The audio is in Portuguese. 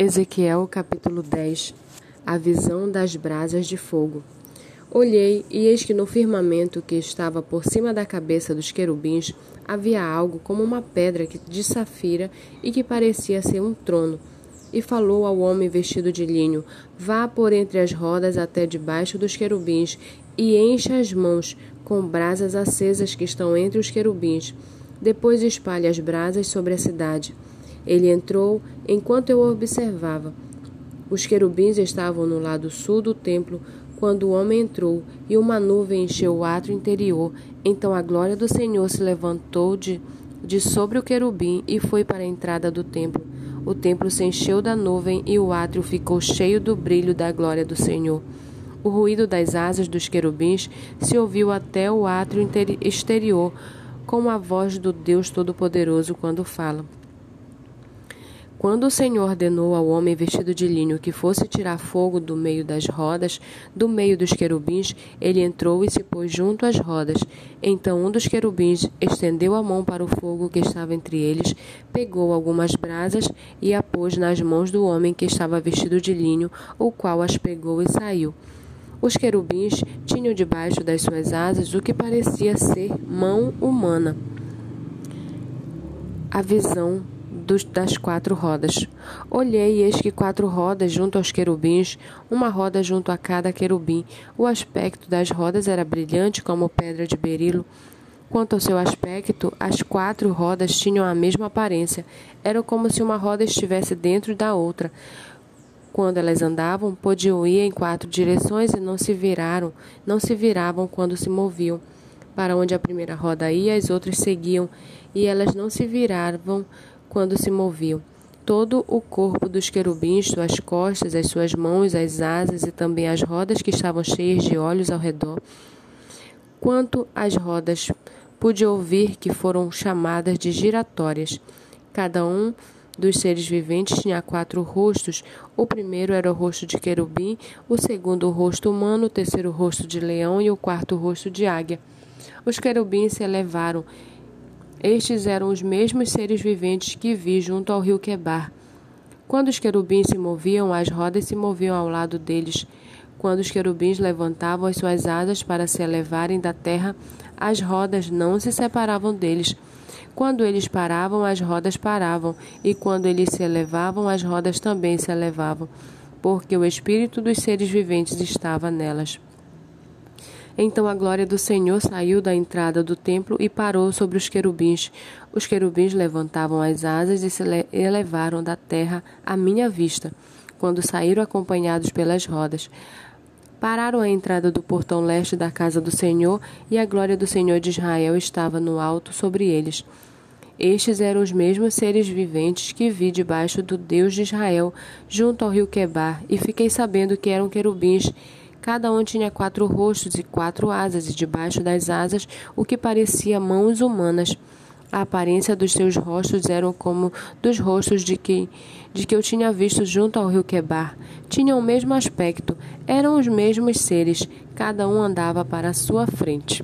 Ezequiel capítulo 10 A visão das brasas de fogo. Olhei, e eis que no firmamento que estava por cima da cabeça dos querubins havia algo como uma pedra de safira e que parecia ser um trono. E falou ao homem vestido de linho: Vá por entre as rodas até debaixo dos querubins e encha as mãos com brasas acesas que estão entre os querubins. Depois espalhe as brasas sobre a cidade. Ele entrou enquanto eu observava. Os querubins estavam no lado sul do templo quando o homem entrou, e uma nuvem encheu o átrio interior. Então a glória do Senhor se levantou de, de sobre o querubim e foi para a entrada do templo. O templo se encheu da nuvem e o átrio ficou cheio do brilho da glória do Senhor. O ruído das asas dos querubins se ouviu até o átrio exterior, como a voz do Deus Todo-Poderoso quando fala. Quando o Senhor ordenou ao homem vestido de linho que fosse tirar fogo do meio das rodas, do meio dos querubins, ele entrou e se pôs junto às rodas. Então um dos querubins estendeu a mão para o fogo que estava entre eles, pegou algumas brasas e a pôs nas mãos do homem que estava vestido de linho, o qual as pegou e saiu. Os querubins tinham debaixo das suas asas o que parecia ser mão humana. A visão dos, das quatro rodas. Olhei e eis que quatro rodas junto aos querubins, uma roda junto a cada querubim. O aspecto das rodas era brilhante como pedra de berilo. Quanto ao seu aspecto, as quatro rodas tinham a mesma aparência. Era como se uma roda estivesse dentro da outra. Quando elas andavam, podiam ir em quatro direções e não se viraram, não se viravam quando se moviam. Para onde a primeira roda ia, as outras seguiam, e elas não se viravam quando se moviam. Todo o corpo dos querubins, suas costas, as suas mãos, as asas e também as rodas que estavam cheias de olhos ao redor. Quanto às rodas, pude ouvir que foram chamadas de giratórias. Cada um dos seres viventes tinha quatro rostos. O primeiro era o rosto de querubim, o segundo o rosto humano, o terceiro o rosto de leão e o quarto o rosto de águia. Os querubins se elevaram estes eram os mesmos seres viventes que vi junto ao rio Quebar. Quando os querubins se moviam, as rodas se moviam ao lado deles. Quando os querubins levantavam as suas asas para se elevarem da terra, as rodas não se separavam deles. Quando eles paravam, as rodas paravam, e quando eles se elevavam, as rodas também se elevavam, porque o espírito dos seres viventes estava nelas. Então a glória do Senhor saiu da entrada do templo e parou sobre os querubins. Os querubins levantavam as asas e se elevaram da terra à minha vista, quando saíram acompanhados pelas rodas. Pararam à entrada do portão leste da casa do Senhor, e a glória do Senhor de Israel estava no alto sobre eles. Estes eram os mesmos seres viventes que vi debaixo do Deus de Israel, junto ao rio Quebar, e fiquei sabendo que eram querubins Cada um tinha quatro rostos e quatro asas, e debaixo das asas o que parecia mãos humanas. A aparência dos seus rostos era como dos rostos de que, de que eu tinha visto junto ao rio Quebar. Tinham o mesmo aspecto, eram os mesmos seres, cada um andava para a sua frente.